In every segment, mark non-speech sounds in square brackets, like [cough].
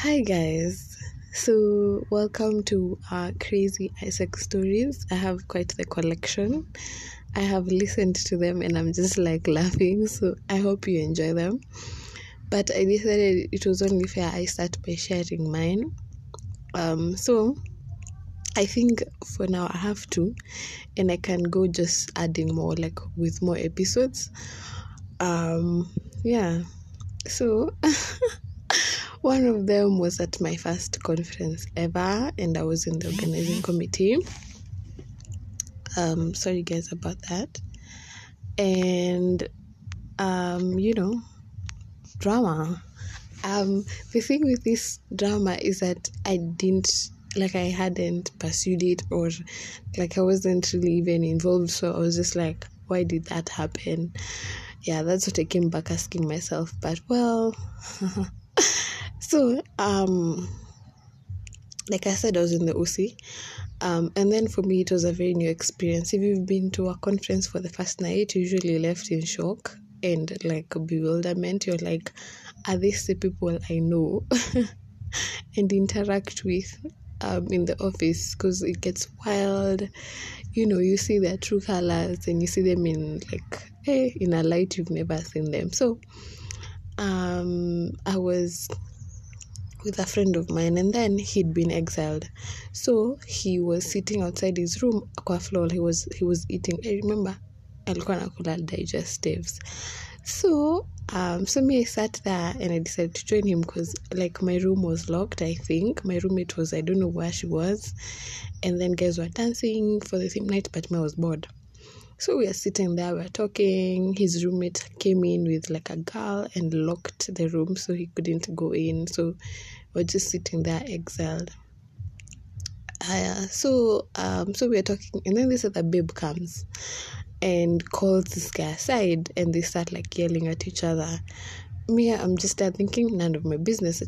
Hi guys. So welcome to our crazy AIESEC stories. I have quite the collection. I have listened to them and I'm just like laughing. So I hope you enjoy them. But I decided it was only fair I start by sharing mine. Um so I think for now I have to and I can go just adding more like with more episodes. Um yeah. So [laughs] One of them was at my first conference ever, and I was in the organizing committee. Um, sorry guys about that. And um, you know, drama. Um, the thing with this drama is that I didn't like I hadn't pursued it or like I wasn't really even involved, so I was just like, why did that happen? Yeah, that's what I came back asking myself. But well [laughs] So, um, like I said, I was in the OC. Um, and then for me, it was a very new experience. If you've been to a conference for the first night, you usually left in shock and like bewilderment. You're like, are these the people I know [laughs] and interact with um, in the office? Because it gets wild. You know, you see their true colors and you see them in like, hey, in a light you've never seen them. So, um, I was with a friend of mine and then he'd been exiled. So he was sitting outside his room kwa floor he was he was eating. I remember alikuwa nakula digestives so um so me i sat there and i decided to join him because like my room was locked i think. My roommate was i don't know where she was. And then guys were dancing for the same night but me I was bored. So we are sitting there, we are talking. His roommate came in with like a girl and locked the room so he couldn't go in. So we're just sitting there exiled. Uh, so um so we are talking and then this other babe comes and calls this guy aside and they start like yelling at each other. Me, I'm just there thinking none of my business.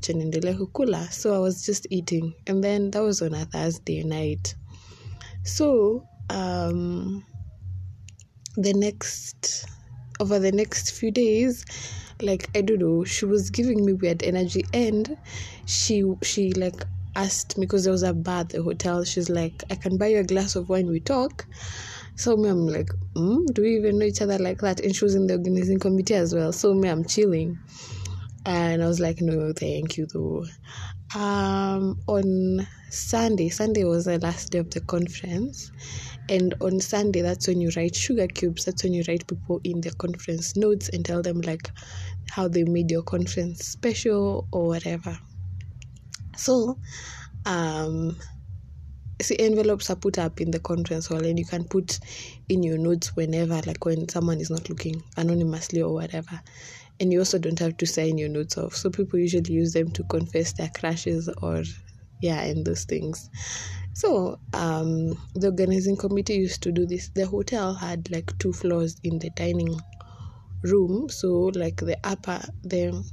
So I was just eating. And then that was on a Thursday night. So um the next over the next few days like i don't know she was giving me weird energy and she she like asked me because there was a bar at the hotel she's like i can buy you a glass of wine we talk. So me i'm like mm, do we even know each other like that? And she was in the organizing committee as well. So me i'm chilling. And i was like no thank you though. Um on sunday sunday was the last day of the conference and on sunday that's when you write sugar cubes that's when you write people in their conference notes and tell them like how they made your conference special or whatever. So um see envelopes are put up in the conference hall and you can put in your notes whenever like when someone is not looking anonymously or whatever. And you also don't have to sign your notes off. So people usually use them to confess their crashes or yeah and those things so um the organizing committee used to do this. The hotel had like two floors in the dining room. So like the upper the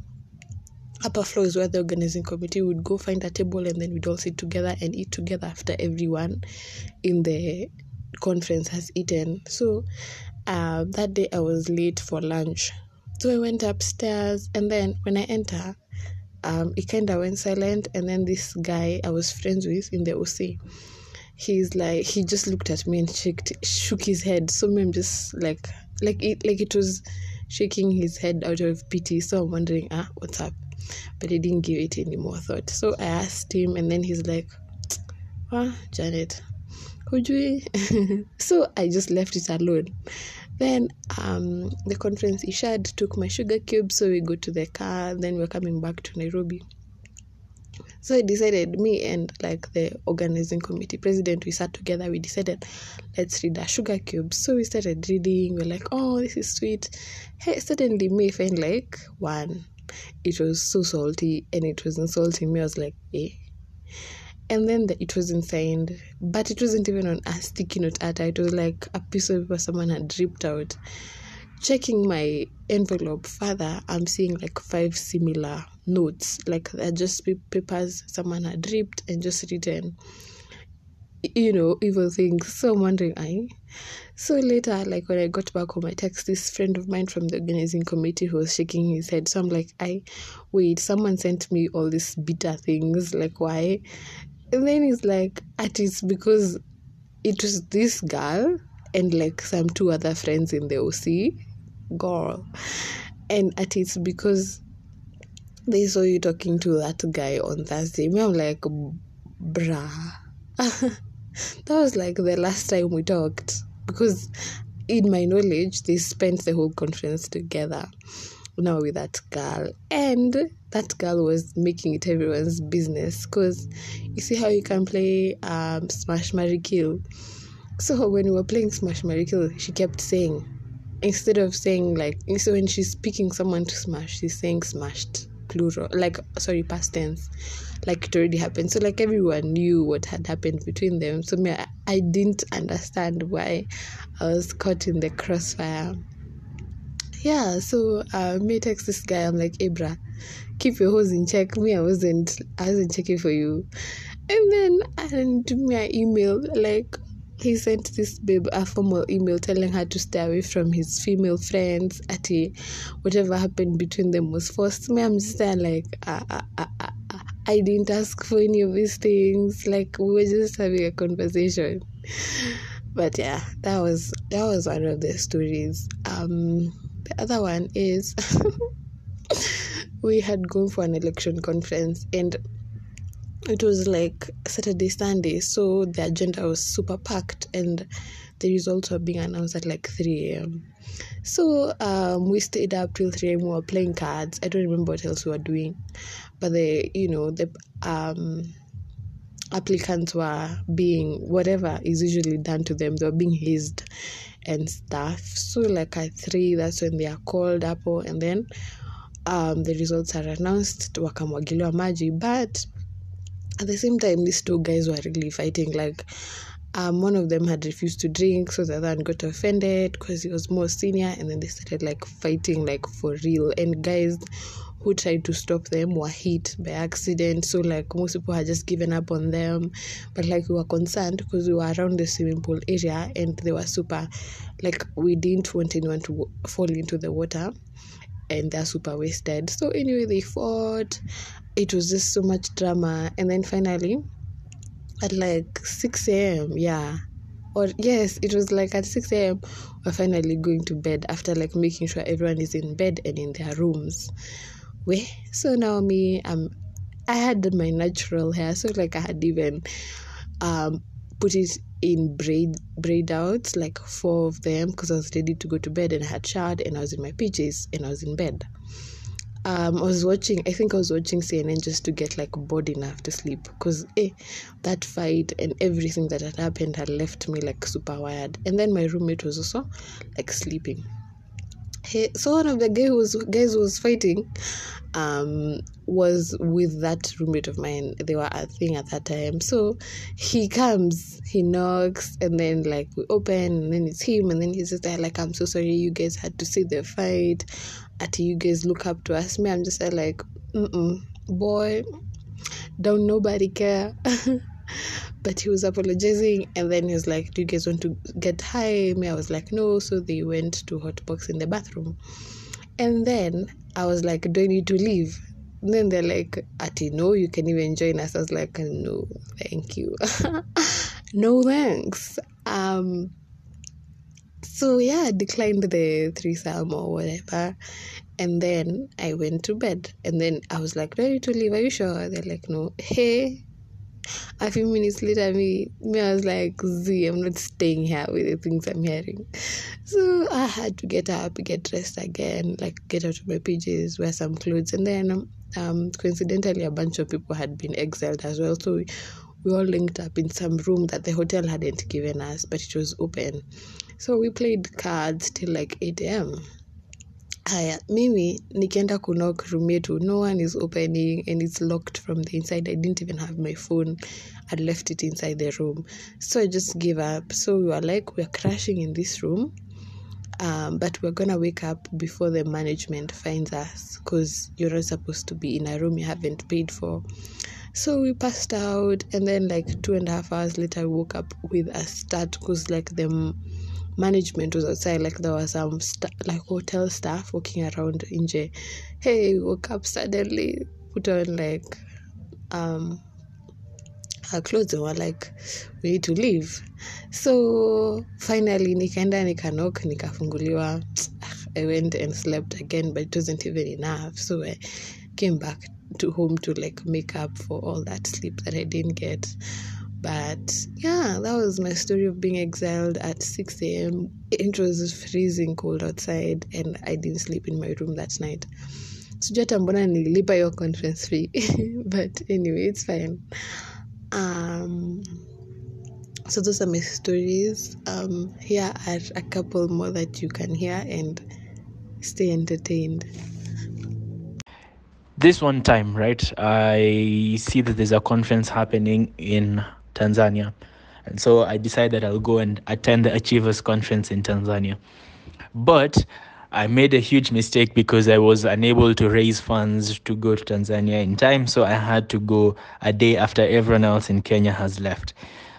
upper floor is where the organizing committee would go find a table and then we'd all sit together and eat together after everyone in the conference has eaten. So uh, that day i was late for lunch. So i went upstairs and then when i enter um, it kind of went silent and then this guy i was friends with in the oc he's like he just looked at me and shook, shook his head. So i'm just like like it like it was shaking his head out of pity. So i'm wondering ah what's up? But he didn't give it any more thought. So i asked him and then he's like ah janet hujui [laughs] so i just left it alone then um the conference ishad took my sugar cube so we go to the car then we're coming back to nairobi. So i decided me and like the organizing committee president we sat together we decided let's read our sugar cubes so we started reading we're like oh this is sweet. Hey suddenly me felt like one it was so salty and it was insulting me i was like eh and then the, it wasn't signed but it wasn't even on a sticky note at it was like a piece of paper someone had ripped out checking my envelope further i'm seeing like five similar notes like they're just papers someone had ripped and just written you know, evil things. So I'm wondering, I. So later, like when I got back home, I text this friend of mine from the organizing committee who was shaking his head. So I'm like, I wait, someone sent me all these bitter things. Like, why? And then he's like, at it's because it was this girl and like some two other friends in the OC girl. And at it's because they saw you talking to that guy on Thursday. Me, I'm like, bruh. [laughs] that was like the last time we talked because in my knowledge they spent the whole conference together now with that girl. And that girl was making it everyone's business because you see how you can play um, smash Mary kill? So when we were playing smash Mary kill she kept saying instead of saying like so when she's picking someone to smash she's saying smashed plural like sorry past tense like it already happened. So like everyone knew what had happened between them. So me I, I didn't understand why i was caught in the crossfire yeah so uh me text this guy i'm like abra keep your hoes in check. Me i wasn't i wasn't checking for you. And then and me an email like he sent this babe a formal email telling her to stay away from his female friends at whatever happened between them was forced. Me i'm just there like uh, uh, uh, uh, i didn't ask for any of these things. Like we were just having a conversation. But yeah that was that was one of the stories. Um the other one is [laughs] we had gone for an election conference and it was like Saturday, Sunday, so the agenda was super packed, and the results were being announced at like 3 a.m. So um, we stayed up till 3 a.m. We were playing cards. I don't remember what else we were doing, but the you know the um, applicants were being whatever is usually done to them. They were being hazed and stuff. So like at three, that's when they are called up, and then um, the results are announced. Wakamwagiliwa maji, but at the same time these two guys were really fighting like um, one of them had refused to drink so the other one got offended because he was more senior and then they started like fighting like for real and guys who tried to stop them were hit by accident. So like most people had just given up on them. But like we were concerned because we were around the swimming pool area and they were super like we didn't want anyone to fall into the water and they're super wasted. So anyway they fought. It was just so much drama. And then finally at like 6 a.m yeah. Or yes it was like at 6 a.m we're finally going to bed after like making sure everyone is in bed and in their rooms we so now me um i had my natural hair so like i had even um put it in braid braid outs like four of them because i was ready to go to bed and i had showered and i was in my PJs and i was in bed um, I was watching, I think I was watching CNN just to get like bored enough to sleep because eh, that fight and everything that had happened had left me like super wired. And then my roommate was also like sleeping. Hey, so one of the guy who was, guys who was fighting um, was with that roommate of mine. They were a thing at that time. So he comes, he knocks, and then like we open, and then it's him, and then he's just there like, "I'm so sorry, you guys had to see the fight. At you guys look up to us." Me, I'm just like, Mm-mm, "Boy, don't nobody care." [laughs] but he was apologizing and then he was like do you guys want to get high? Me i was like no. So they went to hotbox in the bathroom. And then i was like do i need to leave? And then they're like ati no you can even join us. I was like no thank you. [laughs] No thanks. Um so yeah I declined the threesome or whatever. And then i went to bed. And then i was like need to leave? Are you sure? They're like no. Hey a few minutes later me me I was like Z I'm not staying here with the things I'm hearing. So I had to get up get dressed again like get out of my PJs wear some clothes and then um coincidentally a bunch of people had been exiled as well. So we, we all linked up in some room that the hotel hadn't given us but it was open. So we played cards till like 8 a.m haya mimi nikienda kunock room yetu no one is opening and it's locked from the inside. I didn't even have my phone. I left it inside the room. So i just gave up. So we were like we're crashing in this room um, but we're gonna wake up before the management finds us because you're not supposed to be in a room you haven't paid for. So we passed out, and then like two and a half hours later, we woke up with a start because like the management was outside. Like there was some st- like hotel staff walking around J. Hey, woke up suddenly, put on like um our clothes and were like we need to leave so finally nikaenda nikanok nikafunguliwa i went and slept again but it wasn't even enough so i came back to home to like make up for all that sleep that i didn't get but yeah that was my story of being exiled at 6 a.m it was freezing cold outside and i didn't sleep in my room that night. Sijui hata mbona nililipa hiyo conference fee. [laughs] But anyway it's fine. Um so those are my stories. Um here are a couple more that you can hear and stay entertained. This one time, right, I see that there's a conference happening in Tanzania. And so I decided I'll go and attend the Achievers Conference in Tanzania. But I made a huge mistake because I was unable to raise funds to go to Tanzania in time. So I had to go a day after everyone else in Kenya has left.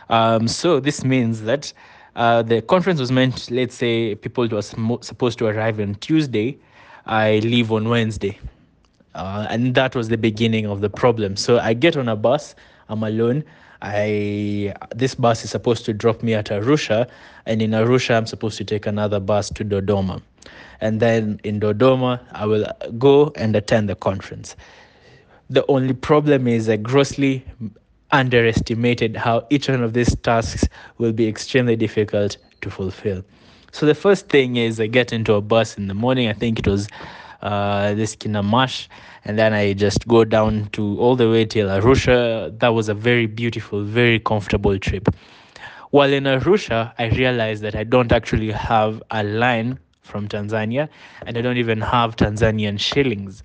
Um, so this means that uh, the conference was meant, let's say, people were supposed to arrive on Tuesday. I leave on Wednesday. Uh, and that was the beginning of the problem. So I get on a bus, I'm alone. I this bus is supposed to drop me at Arusha, and in Arusha I'm supposed to take another bus to Dodoma, and then in Dodoma I will go and attend the conference. The only problem is I grossly underestimated how each one of these tasks will be extremely difficult to fulfill. So the first thing is I get into a bus in the morning. I think it was uh, this Kinamash, and then I just go down to all the way till Arusha. That was a very beautiful, very comfortable trip. While in Arusha, I realized that I don't actually have a line from Tanzania, and I don't even have Tanzanian shillings.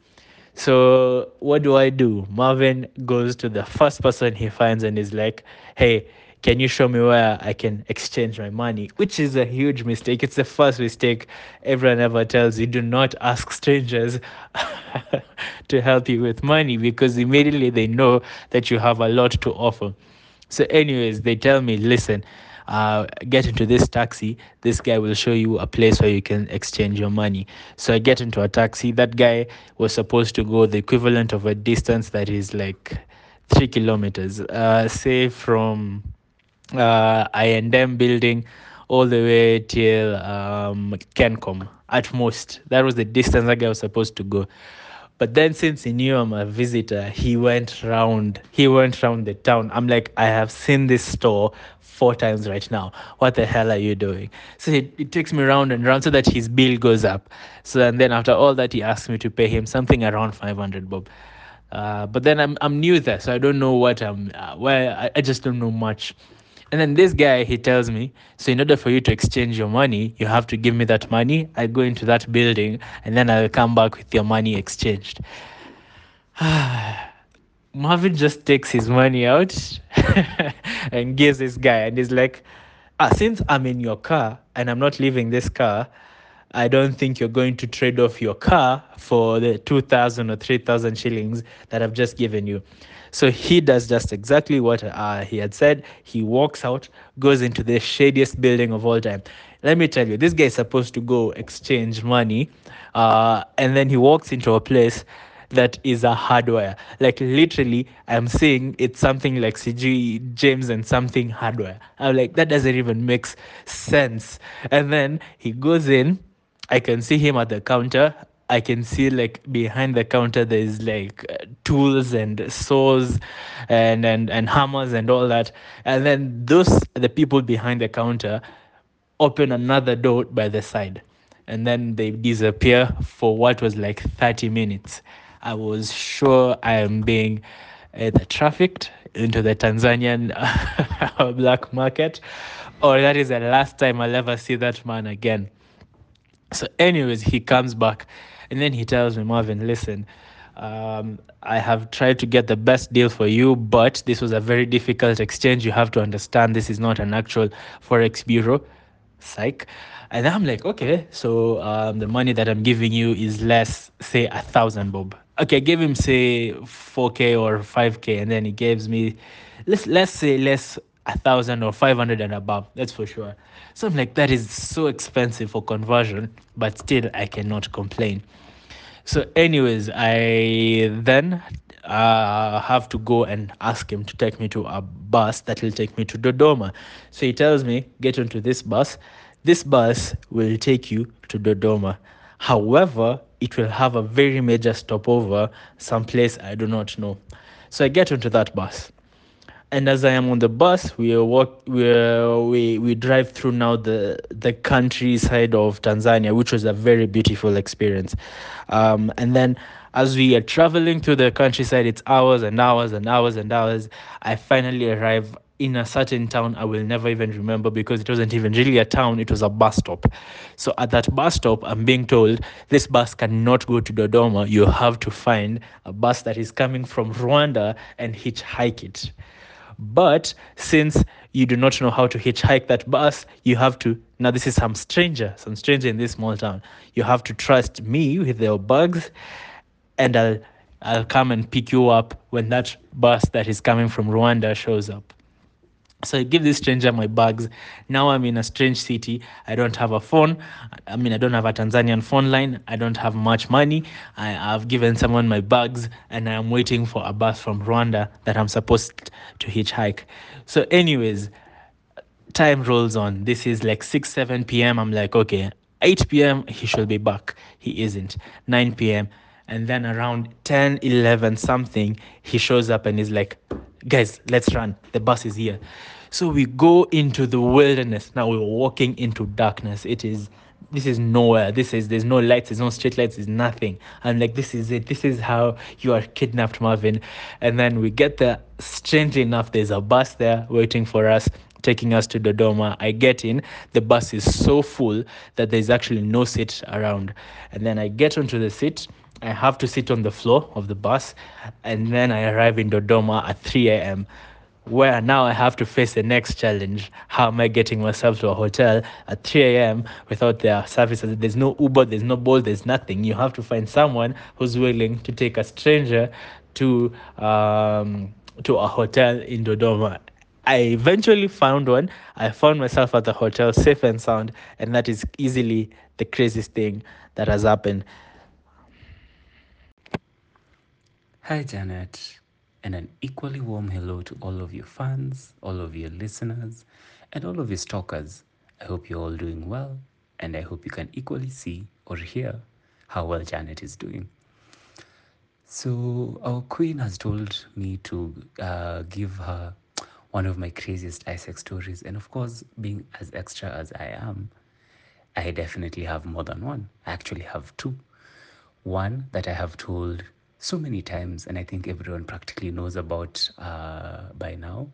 So what do I do? Marvin goes to the first person he finds and is like, "Hey, can you show me where I can exchange my money? Which is a huge mistake. It's the first mistake everyone ever tells you. Do not ask strangers [laughs] to help you with money because immediately they know that you have a lot to offer. So, anyways, they tell me, listen, uh, get into this taxi. This guy will show you a place where you can exchange your money. So I get into a taxi. That guy was supposed to go the equivalent of a distance that is like three kilometers, uh, say from uh, I&M building all the way till um, Kencom at most. That was the distance that was supposed to go. But then since he knew I'm a visitor, he went round. He went round the town. I'm like, I have seen this store four times right now. What the hell are you doing? So he, he takes me round and round so that his bill goes up. So and then after all that, he asks me to pay him something around 500 bob. Uh, but then I'm I'm new there, so I don't know what I'm. Uh, where I, I just don't know much. And then this guy, he tells me, so in order for you to exchange your money, you have to give me that money. I go into that building and then I'll come back with your money exchanged. [sighs] Marvin just takes his money out [laughs] and gives this guy, and he's like, ah, since I'm in your car and I'm not leaving this car, I don't think you're going to trade off your car for the 2,000 or 3,000 shillings that I've just given you. So he does just exactly what uh, he had said. He walks out, goes into the shadiest building of all time. Let me tell you, this guy is supposed to go exchange money, uh, and then he walks into a place that is a hardware. Like literally, I'm saying it's something like CG James and something hardware. I'm like, that doesn't even make sense. And then he goes in. I can see him at the counter. I can see like behind the counter there's like uh, tools and saws and, and and hammers and all that. And then those the people behind the counter open another door by the side. And then they disappear for what was like 30 minutes. I was sure I am being either trafficked into the Tanzanian [laughs] black market, or that is the last time I'll ever see that man again. So, anyways, he comes back and then he tells me, Marvin, listen, um, I have tried to get the best deal for you, but this was a very difficult exchange. You have to understand this is not an actual forex bureau, psych. And I'm like, okay, so um, the money that I'm giving you is less, say, a thousand bob. Okay, I gave him say 4k or 5k, and then he gives me, let's let's say less a thousand or 500 and above. That's for sure. So I'm like, that is so expensive for conversion, but still I cannot complain. So, anyways, I then uh, have to go and ask him to take me to a bus that will take me to Dodoma. So he tells me, get onto this bus. This bus will take you to Dodoma. However, it will have a very major stopover someplace I do not know. So I get onto that bus and as I am on the bus, we walk, we we we drive through now the the countryside of Tanzania, which was a very beautiful experience. Um, and then as we are traveling through the countryside, it's hours and hours and hours and hours. I finally arrive in a certain town I will never even remember because it wasn't even really a town, it was a bus stop. So at that bus stop, I'm being told this bus cannot go to Dodoma. You have to find a bus that is coming from Rwanda and hitchhike it. But since you do not know how to hitchhike that bus, you have to. Now, this is some stranger, some stranger in this small town. You have to trust me with your bags, and I'll I'll come and pick you up when that bus that is coming from Rwanda shows up. So I give this stranger my bags. Now I'm in a strange city. I don't have a phone. I mean, I don't have a Tanzanian phone line. I don't have much money. I have given someone my bags and I'm waiting for a bus from Rwanda that I'm supposed to hitchhike. So, anyways, time rolls on. This is like 6, 7 p.m. I'm like, okay, 8 p.m. he should be back. He isn't. 9 p.m. And then around 10, 11 something, he shows up and is like, guys, let's run. The bus is here. So we go into the wilderness. Now we're walking into darkness. It is this is nowhere. This is there's no lights, there's no street lights, there's nothing. I'm like, this is it. This is how you are kidnapped, Marvin. And then we get there. Strangely enough, there's a bus there waiting for us taking us to Dodoma. I get in, the bus is so full that there's actually no seat around. And then I get onto the seat. I have to sit on the floor of the bus, and then I arrive in Dodoma at 3 a.m. Where now I have to face the next challenge. How am I getting myself to a hotel at 3 a.m. without their services? There's no Uber, there's no Bolt, there's nothing. You have to find someone who's willing to take a stranger to um, to a hotel in Dodoma. I eventually found one. I found myself at the hotel safe and sound, and that is easily the craziest thing that has happened. Hi, Janet, and an equally warm hello to all of your fans, all of your listeners, and all of your stalkers. I hope you're all doing well, and I hope you can equally see or hear how well Janet is doing. So, our queen has told me to uh, give her one of my craziest AIESEC stories, and of course, being as extra as I am, I definitely have more than one. I actually have two. One that I have told so many times, and I think everyone practically knows about uh, by now,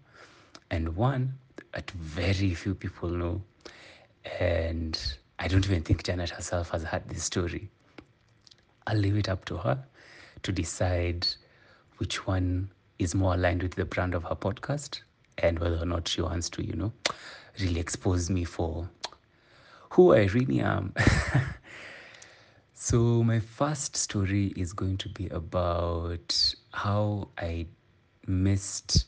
and one that very few people know. And I don't even think Janet herself has had this story. I'll leave it up to her to decide which one is more aligned with the brand of her podcast and whether or not she wants to, you know, really expose me for who I really am. [laughs] So, my first story is going to be about how I missed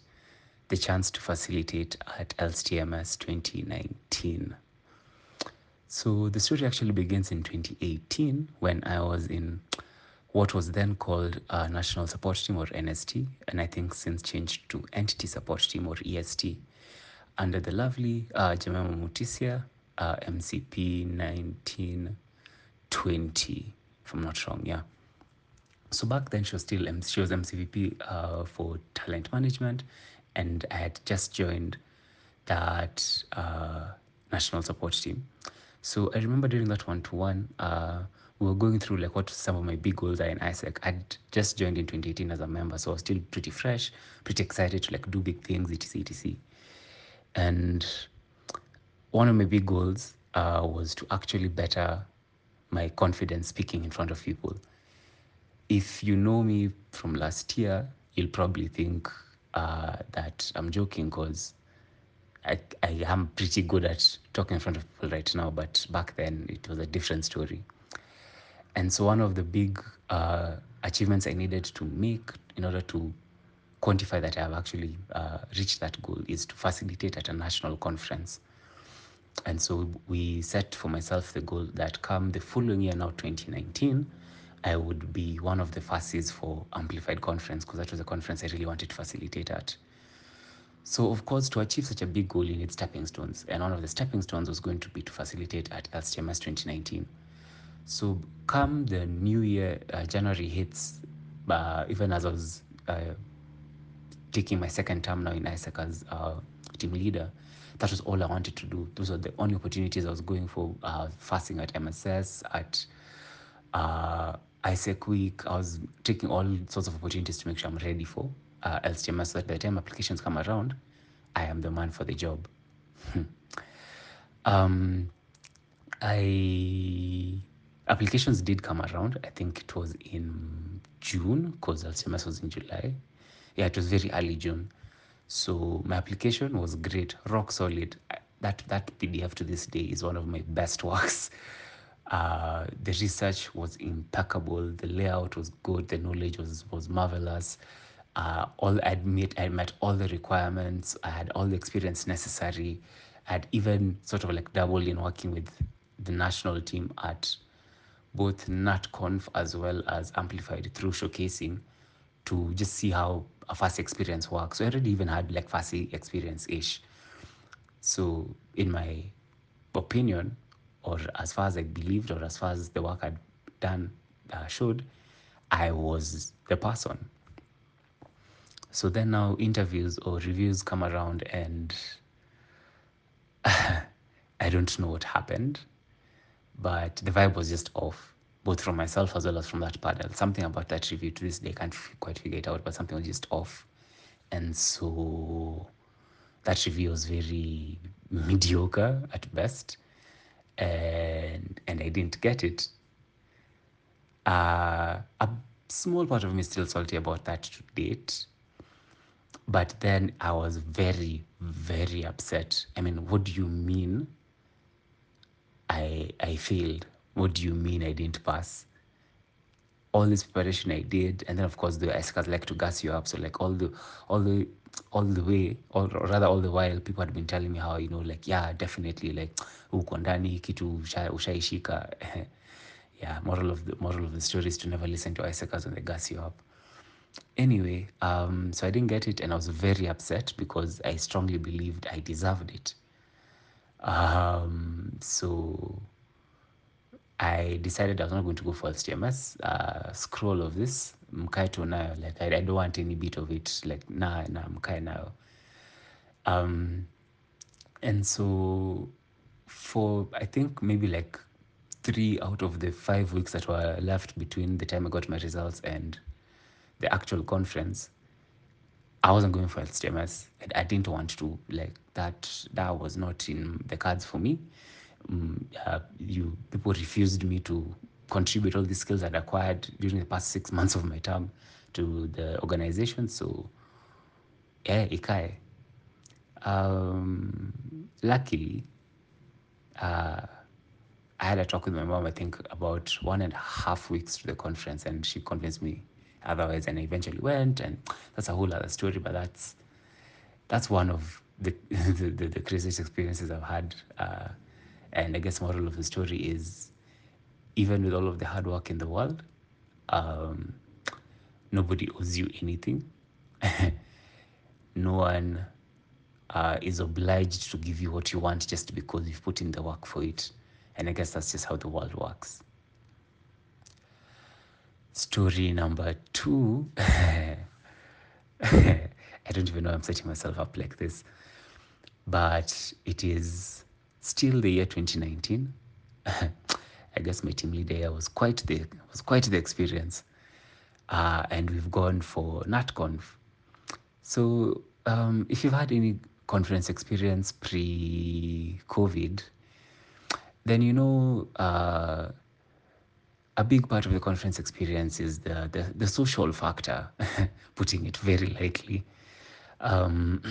the chance to facilitate at LSTMS 2019. So, the story actually begins in 2018 when I was in what was then called National Support Team or NST, and I think since changed to Entity Support Team or EST, under the lovely uh, Jemima Mutisia, uh, MCP 19. 20, if I'm not wrong. Yeah. So back then she was still she was MCVP uh, for talent management, and I had just joined that uh, national support team. So I remember during that one to one, we were going through like what some of my big goals are in AIESEC. I'd just joined in 2018 as a member, so I was still pretty fresh, pretty excited to like do big things, etc, etc. And one of my big goals uh, was to actually better my confidence speaking in front of people. If you know me from last year, you'll probably think uh, that I'm joking because I, I am pretty good at talking in front of people right now, but back then it was a different story. And so, one of the big uh, achievements I needed to make in order to quantify that I have actually uh, reached that goal is to facilitate at a national conference. And so, we set for myself the goal that come the following year, now 2019, I would be one of the faces for Amplified Conference because that was a conference I really wanted to facilitate at. So, of course, to achieve such a big goal, you need stepping stones. And one of the stepping stones was going to be to facilitate at LCMS 2019. So, come the new year, uh, January hits, uh, even as I was uh, taking my second term now in AIESEC as uh, team leader, that was all I wanted to do. Those were the only opportunities I was going for, uh, fasting at MSS, at uh, AIESEC week. I was taking all sorts of opportunities to make sure I'm ready for uh, LCMS so that by the time applications come around, I am the man for the job. um, I applications did come around. I think it was in June because LCMS was in July. Yeah, it was very early June. So my application was great, rock solid. That that PDF to this day is one of my best works. [laughs] Uh, the research was impeccable. The layout was good. The knowledge was was marvelous. Uh, all I met, I met all the requirements. I had all the experience necessary. I had even sort of like doubled in working with the national team at both NatConf as well as Amplified through showcasing to just see how a fast experience works. So I already even had like fast experience ish. So in my opinion, or as far as I believed, or as far as the work I'd done uh, showed, I was the person. So then now interviews or reviews come around, and [laughs] I don't know what happened, but the vibe was just off, both from myself as well as from that panel. Something about that review to this day, I can't quite figure it out, but something was just off. And so that review was very [laughs] mediocre at best and and I didn't get it. Uh, a small part of me is still salty about that to date, but then I was very very upset. I mean, what do you mean? I I failed. What do you mean I didn't pass? All this preparation I did, and then of course the AIESECers like to gas you up. So like all the all the all the way or rather all the while people had been telling me how you know like yeah definitely like uko ndani kitu ushaishika [laughs] yeah moral of the moral of the story is to never listen to AIESECers when they gas you up anyway um so i didn't get it and i was very upset because i strongly believed i deserved it um so I decided I was not going to go for LTMS. Uh, scroll of this, mkae tu nayo. Like I, I don't want any bit of it. Like na na mkae nayo. Um, and so for I think maybe like three out of the five weeks that were left between the time I got my results and the actual conference, I wasn't going for LTMS. I, I didn't want to. Like that. That was not in the cards for me um, uh, you people refused me to contribute all these skills I'd acquired during the past six months of my term to the organization. So, yeah, ikae. Um, luckily, uh, I had a talk with my mom, I think about one and a half weeks to the conference, and she convinced me otherwise, and I eventually went, and that's a whole other story, but that's that's one of the [laughs] the, the, the craziest experiences I've had. Uh, and I guess moral of the story is even with all of the hard work in the world, um, nobody owes you anything. [laughs] no one uh, is obliged to give you what you want just because you've put in the work for it. And I guess that's just how the world works. Story number two. [laughs] I don't even know I'm setting myself up like this, but it is still the year 2019. [laughs] I guess my team leader was quite the was quite the experience, uh, and we've gone for NatConf. So um, if you've had any conference experience pre-COVID, then you know uh, a big part of the conference experience is the the, the social factor, [laughs] putting it very lightly. Um,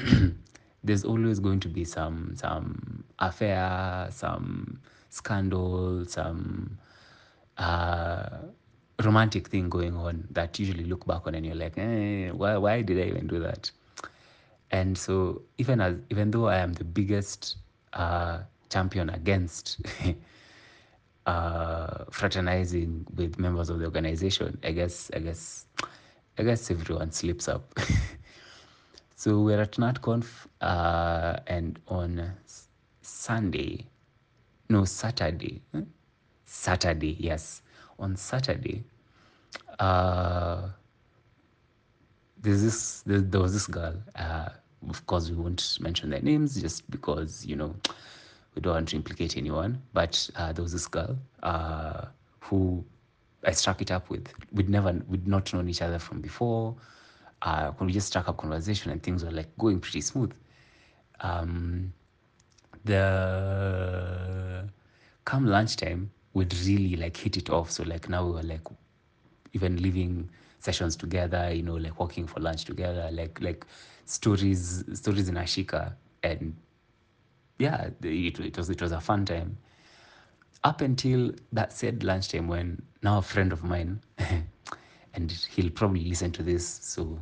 [clears throat] there's always going to be some some affair, some scandal, some uh, romantic thing going on that usually look back on and you're like, eh, why why did I even do that? And so even as even though I am the biggest uh, champion against [laughs] uh, fraternizing with members of the organization, I guess I guess I guess everyone slips up. [laughs] so we're at NatConf, uh, and on Sunday, no Saturday, huh? Saturday, yes, on Saturday, uh, there's this there, there was this girl. Uh, of course, we won't mention their names just because you know we don't want to implicate anyone. But uh, there was this girl uh, who I struck it up with. We'd never, we'd not known each other from before. Uh, we just struck up conversation and things were like going pretty smooth. Um, the come lunchtime, we'd really like hit it off. So like now we were like even leaving sessions together, you know, like walking for lunch together, like like stories stories in Ashika, and yeah, it, it was it was a fun time. Up until that said lunchtime, when now a friend of mine, [laughs] and he'll probably listen to this, so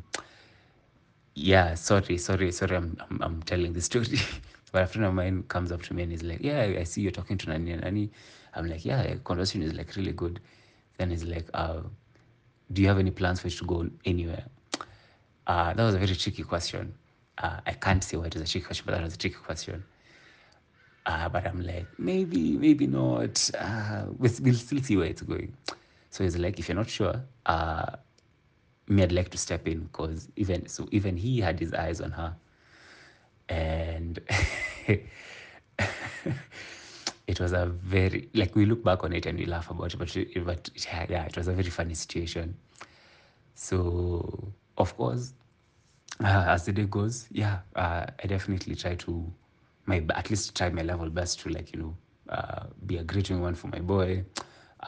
yeah, sorry, sorry, sorry, I'm I'm, I'm telling the story. [laughs] but a friend of mine comes up to me and he's like, "Yeah, I see you're talking to Nani and Nani." I'm like, "Yeah, conversation is like really good." Then he's like, uh, "Do you have any plans for you to go anywhere?" Uh, that was a very tricky question. Uh, I can't say why it was a tricky question, but that was a tricky question. Uh, but I'm like, maybe, maybe not. Uh, we'll, we'll still see where it's going. So he's like, if you're not sure, uh, me, I'd like to step in because even so, even he had his eyes on her, and [laughs] it was a very like we look back on it and we laugh about it, but it, but yeah, it was a very funny situation. So of course, uh, as the day goes, yeah, uh, I definitely try to my at least try my level best to like you know uh, be a greeting one for my boy.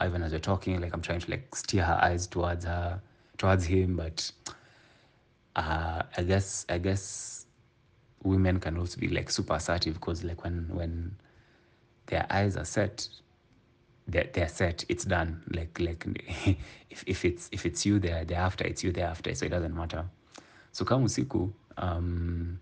Even as we're talking, like I'm trying to like steer her eyes towards her, towards him, but uh, I guess I guess women can also be like super assertive because like when when their eyes are set, they're, they're set. It's done. Like like [laughs] if, if it's if it's you there, they're after. It's you there after. So it doesn't matter. So kama usiku um,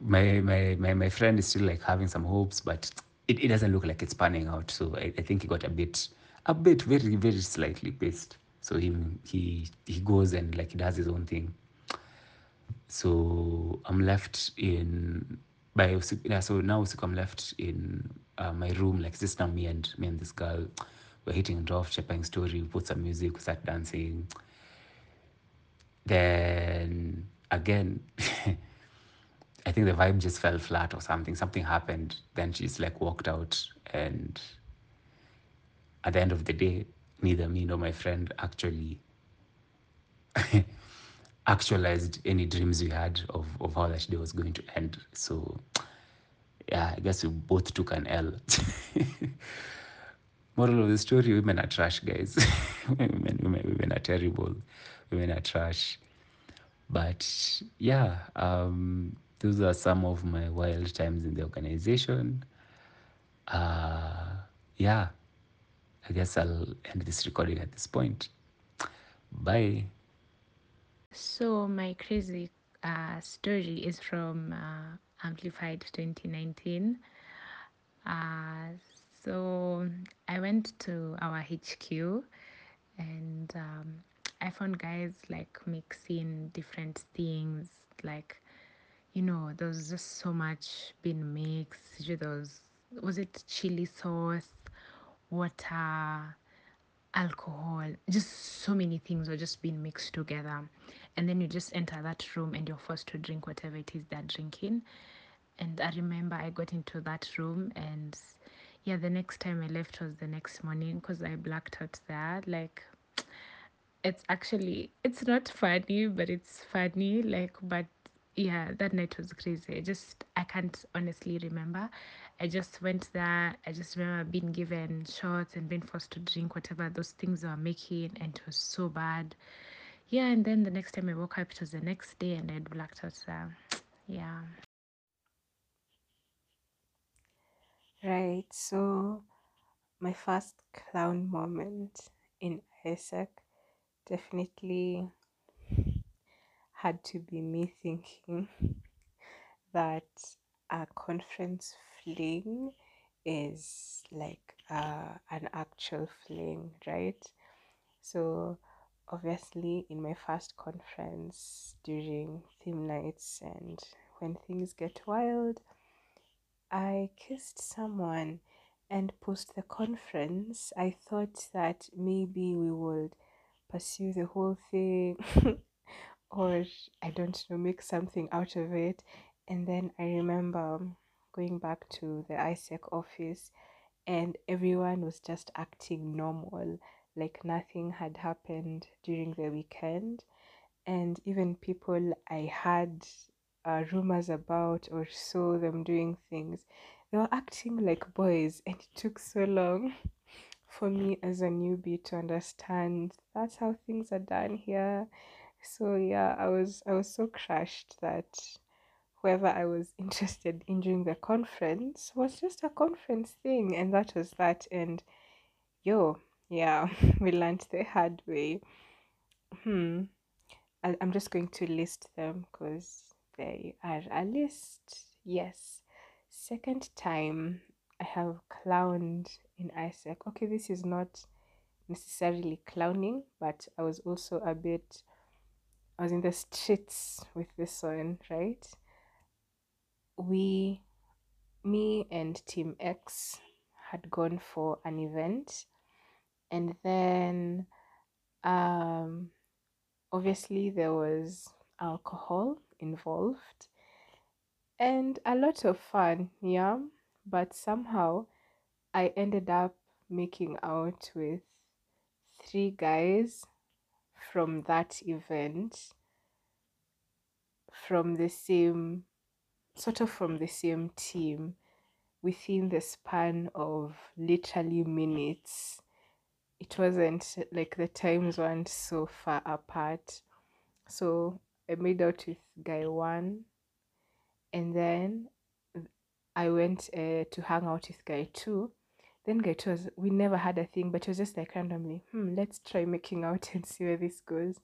my, my my my friend is still like having some hopes, but it, it doesn't look like it's panning out. So I, I think he got a bit a bit very very slightly pissed. So he he he goes and like he does his own thing. So I'm left in by so now I'm left in uh, my room like just now me and me and this girl we're hitting it off, chapping story, we put some music, we start dancing. Then again, [laughs] I think the vibe just fell flat or something. Something happened. Then she's like walked out, and at the end of the day, neither me nor my friend actually [laughs] actualized any dreams we had of, of how that day was going to end. So, yeah, I guess we both took an L. [laughs] Moral of the story women are trash, guys. [laughs] women, women, women are terrible. Women are trash. But yeah, um, those are some of my wild times in the organization. Uh, yeah, I guess I'll end this recording at this point. Bye. So my crazy uh, story is from uh, Amplified 2019. Uh, so I went to our HQ and um, I found guys like mixing different things. Like, you know, there was just so much being mixed. There was, was it chili sauce, water, alcohol, just so many things were just being mixed together. And then you just enter that room and you're forced to drink whatever it is they're drinking. And I remember I got into that room and yeah, the next time I left was the next morning because I blacked out there. Like, it's actually it's not funny, but it's funny. Like, but yeah, that night was crazy. I just I can't honestly remember. I just went there. I just remember being given shots and being forced to drink whatever those things were making, and it was so bad. yeah, and then the next time I woke up, it was the next day, and I'd blacked out. [tsk] Yeah. Right, so my first clown moment in AIESEC definitely had to be me thinking that a conference fling is like uh, an actual fling, right? So, obviously, in my first conference during theme nights and when things get wild, I kissed someone and post the conference. I thought that maybe we would pursue the whole thing [laughs] or I don't know, make something out of it. And then I remember going back to the AIESEC office and everyone was just acting normal, like nothing had happened during the weekend. And even people I had uh, rumors about or saw them doing things, they were acting like boys, and it took so long [laughs] for me as a newbie to understand that's how things are done here. So yeah, I was I was so crushed that whoever I was [laughs] interested in during the conference was just a conference thing, and that was that. And yo, yeah, [laughs] we learned the hard way. Hmm. I, I'm just going to list them because they are a list. Yes. Second time I have clowned in AIESEC. Okay, this is not necessarily clowning, but I was also a bit, I was in the streets with this one, right? We, me and Team X had gone for an event, and then um, obviously there was alcohol involved and a lot of fun, yeah. But somehow I ended up making out with three guys from that event from the same sort of from the same team within the span of literally minutes. It wasn't like the times weren't so far apart. So i made out with guy one and then i went uh, to hang out with guy two then two was we never had a thing but it was just like randomly hmm let's try making out [laughs] and see where this goes.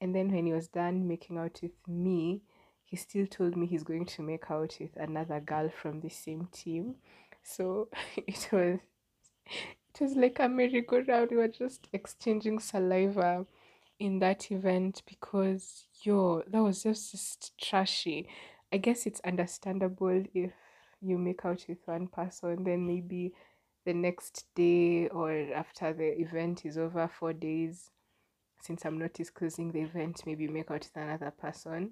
And then when he was done making out with me he still told me he's going to make out with another girl from the same team. So [laughs] it was it was like a merry-go-round. We were just exchanging saliva in that event because yo that was just, just trashy. I guess it's understandable if you make out with one person then maybe the next day or after the event is over four days since i'm not disclosing the event maybe make out with another person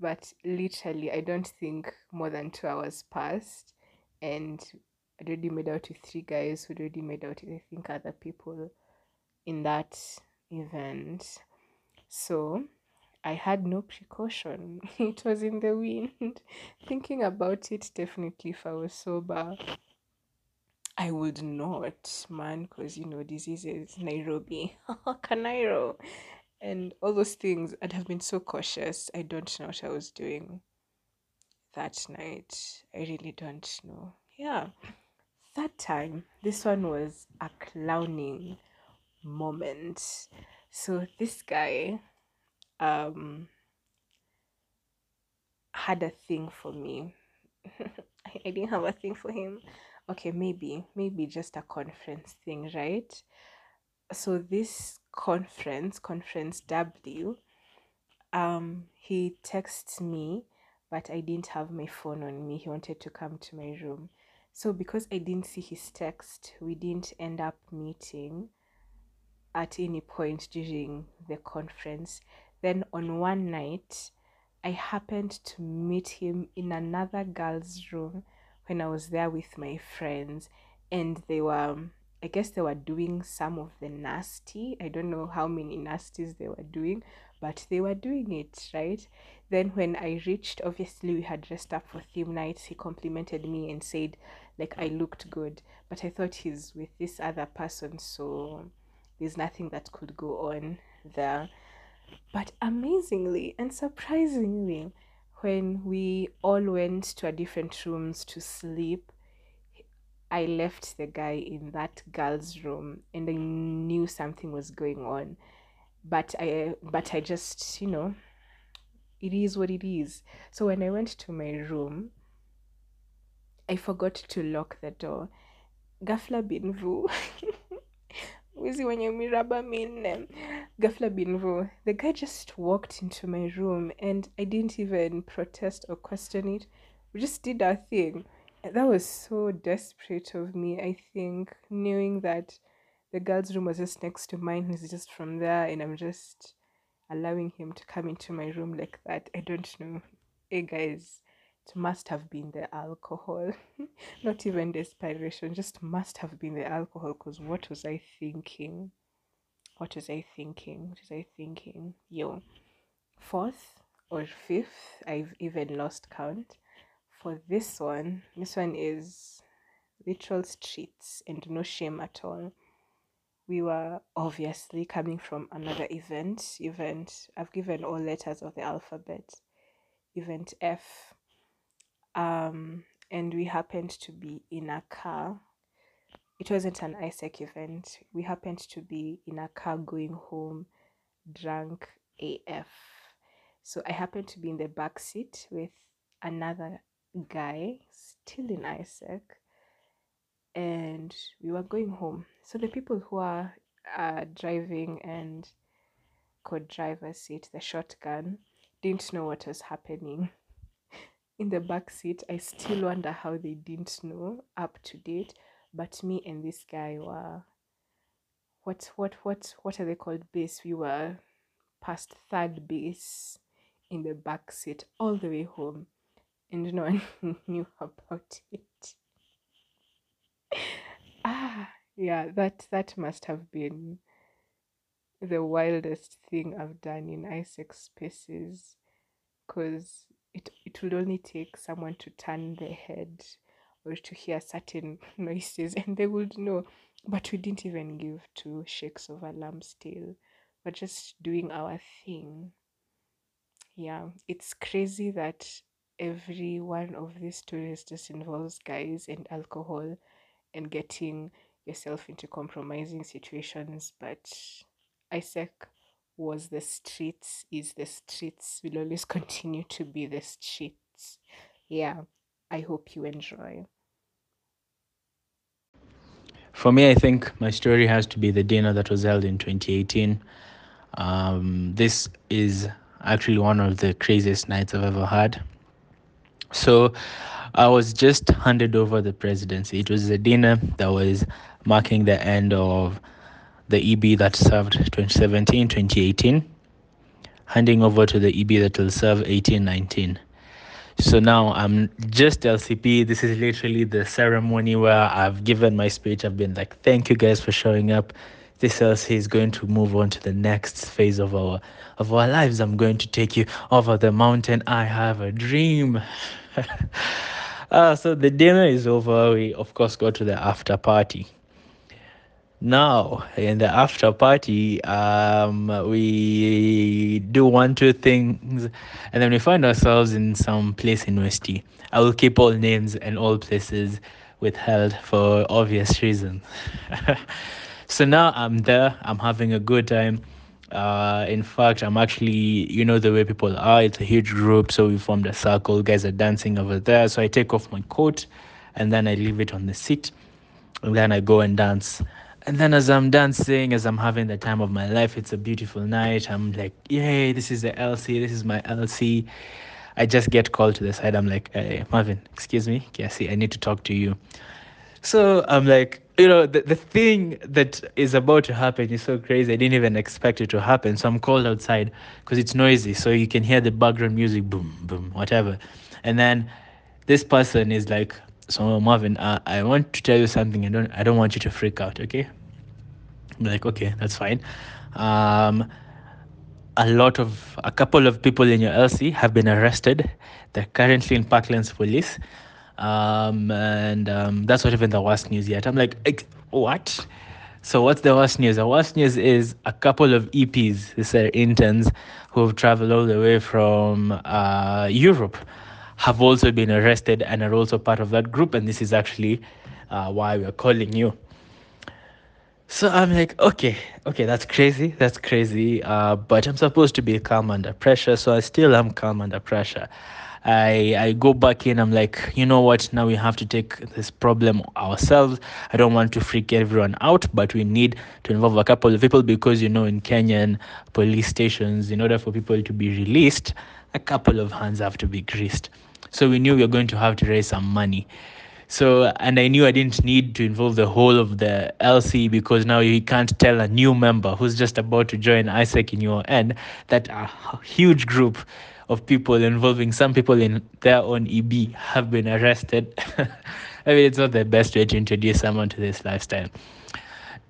but literally i don't think more than two hours passed and i already made out with three guys who already made out with i think other people in that event so I had no precaution. [laughs] It was in the wind. Thinking about it, definitely if I was sober, I would not, man, because you know, diseases, Nairobi, [laughs] Canairo, and all those things. I'd have been so cautious. I don't know what I was doing that night. I really don't know. Yeah. That time, this one was a clowning moment. So this guy um had a thing for me. [laughs] I, I didn't have a thing for him. Okay, maybe, maybe just a conference thing, right? So this conference, conference W, um, he texts me, but I didn't have my phone on me. He wanted to come to my room. So because I didn't see his text, we didn't end up meeting at any point during the conference. Then on one night, I happened to meet him in another girl's room when I was there with my friends, and they were, um, I guess, they were doing some of the nasty. I don't know how many nasties they were doing, but they were doing it, right? Then when I reached, obviously we had dressed up for theme nights. He complimented me and said, like, I looked good, but I thought he's with this other person, so there's nothing that could go on there. But amazingly and surprisingly, when we all went to our different rooms to sleep, I left the guy in that girl's room and I knew something was going on. But I but I just, you know, it is what it is. So when I went to my room, I forgot to lock the door. Gafla bin vu. [laughs] Wizi wenye miraba minne. Ghafla bin vu. The guy just walked into my room and I didn't even protest or question it. We just did our thing. And that was so desperate of me, I think, knowing that the girl's room was just next to mine. He's just from there, and I'm just allowing him to come into my room like that. I don't know. Hey guys, it must have been the alcohol, [laughs] not even the desperation, just must have been the alcohol. Because what was I thinking? What was I thinking? What was I thinking? Yo, fourth or fifth, I've even lost count. For this one, this one is literal streets and no shame at all. We were obviously coming from another event. Event, I've given all letters of the alphabet. Event F. Um, and we happened to be in a car. It wasn't an AIESEC event. We happened to be in a car going home drunk AF. So I happened to be in the back seat with another guy still in AIESEC and we were going home. So the people who are uh, driving and could driver's seat, the shotgun, didn't know what was happening. In the back seat, I still wonder how they didn't know up to date. But me and this guy were what what what what are they called base? We were past third base in the back seat all the way home and no [laughs] one knew about it. [laughs] ah, yeah, that that must have been the wildest thing I've done in AIESEC spaces, because it it would only take someone to turn their head or to hear certain [laughs] noises and they would know. But we didn't even give two shakes of alarm still. We're just doing our thing. Yeah, it's crazy that every one of these stories just involves guys and alcohol and getting yourself into compromising situations. But AIESEC was the streets, is the streets, will always [laughs] continue to be the streets. Yeah, I hope you enjoy. For me, I think my story has to be the dinner that was held in 2018. Um, this is actually one of the craziest nights I've ever had. So I was just handed over the presidency. It was a dinner that was marking the end of the EB that served 2017 2018, handing over to the EB that will serve 18 19. So now I'm just LCP. This is literally the ceremony where I've given my speech. I've been like, thank you guys for showing up. This LC is going to move on to the next phase of our of our lives. I'm going to take you over the mountain. I have a dream. uh, [laughs] so the dinner is over. We of course go to the after party. Now in the after party, um, we do one two things, and then we find ourselves in some place in Westy. I will keep all names and all places withheld for obvious reasons. [laughs] so now I'm there. I'm having a good time. Uh, in fact, I'm actually, you know, the way people are, it's a huge group. So we formed a circle. Guys are dancing over there. So I take off my coat and then I leave it on the seat. And then I go and dance. And then as I'm dancing, as I'm having the time of my life, it's a beautiful night. I'm like, yay, this is the LC. This is my LC. I just get called to the side. I'm like, hey, Marvin, excuse me. Cassie, I need to talk to you. So I'm like, you know, the, the thing that is about to happen is so crazy. I didn't even expect it to happen. So I'm called outside because it's noisy. So you can hear the background music, boom, boom, whatever. And then this person is like, so Marvin, uh, I want to tell you something. I don't, I don't want you to freak out. Okay. I'm like, okay, that's fine. Um, a lot of, a couple of people in your LC have been arrested. They're currently in Parklands police. Um, and um, that's not even the worst news yet. I'm like, what? So what's the worst news? The worst news is a couple of EPs, these are interns who have traveled all the way from uh, Europe, have also been arrested and are also part of that group. And this is actually uh, why we're calling you. So I'm like, okay, okay, that's crazy, that's crazy. Uh, but I'm supposed to be calm under pressure, so I still am calm under pressure. I I go back in. I'm like, you know what? Now we have to take this problem ourselves. I don't want to freak everyone out, but we need to involve a couple of people because you know in Kenyan police stations, in order for people to be released, a couple of hands have to be greased. So we knew we were going to have to raise some money. So, and I knew I didn't need to involve the whole of the LC because now you can't tell a new member who's just about to join AIESEC in your end that a huge group of people involving some people in their own EB have been arrested. [laughs] I mean, it's not the best way to introduce someone to this lifestyle.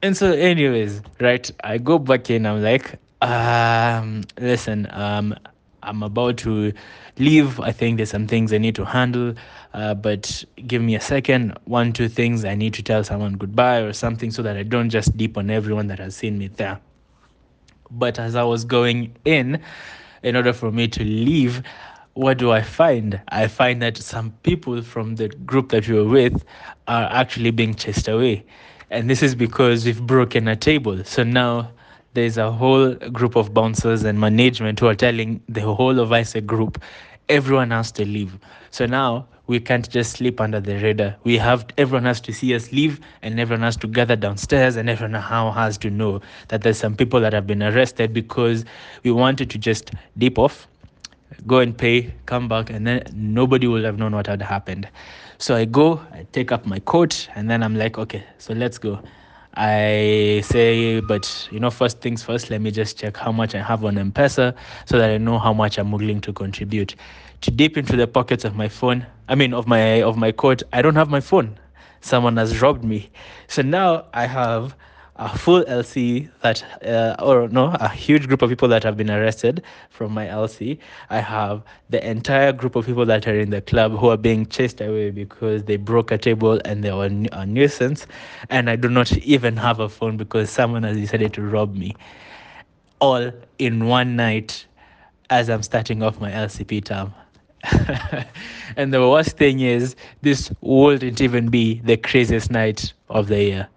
And so, anyways, right, I go back in. I'm like, um, listen, um, I'm about to leave. I think there's some things I need to handle, uh, but give me a second. One, two things I need to tell someone goodbye or something so that I don't just deep on everyone that has seen me there. But as I was going in, in order for me to leave, what do I find? I find that some people from the group that we were with are actually being chased away. And this is because we've broken a table. So now there's a whole group of bouncers and management who are telling the whole of AIESEC group, everyone has to leave. So now we can't just sleep under the radar. We have everyone has to see us leave, and everyone has to gather downstairs, and everyone now has to know that there's some people that have been arrested because we wanted to just dip off, go and pay, come back, and then nobody will have known what had happened. So I go, I take up my coat, and then I'm like, okay, so let's go. I say, but you know, first things first, let me just check how much I have on M Pesa so that I know how much I'm willing to contribute. To dip into the pockets of my phone, I mean of my of my coat, I don't have my phone. Someone has robbed me. So now I have a full LC that, uh, or no, a huge group of people that have been arrested from my LC. I have the entire group of people that are in the club who are being chased away because they broke a table and they were a nuisance. And I do not even have a phone because someone has decided to rob me. All in one night as I'm starting off my LCP term. [laughs] and the worst thing is, this wouldn't even be the craziest night of the year.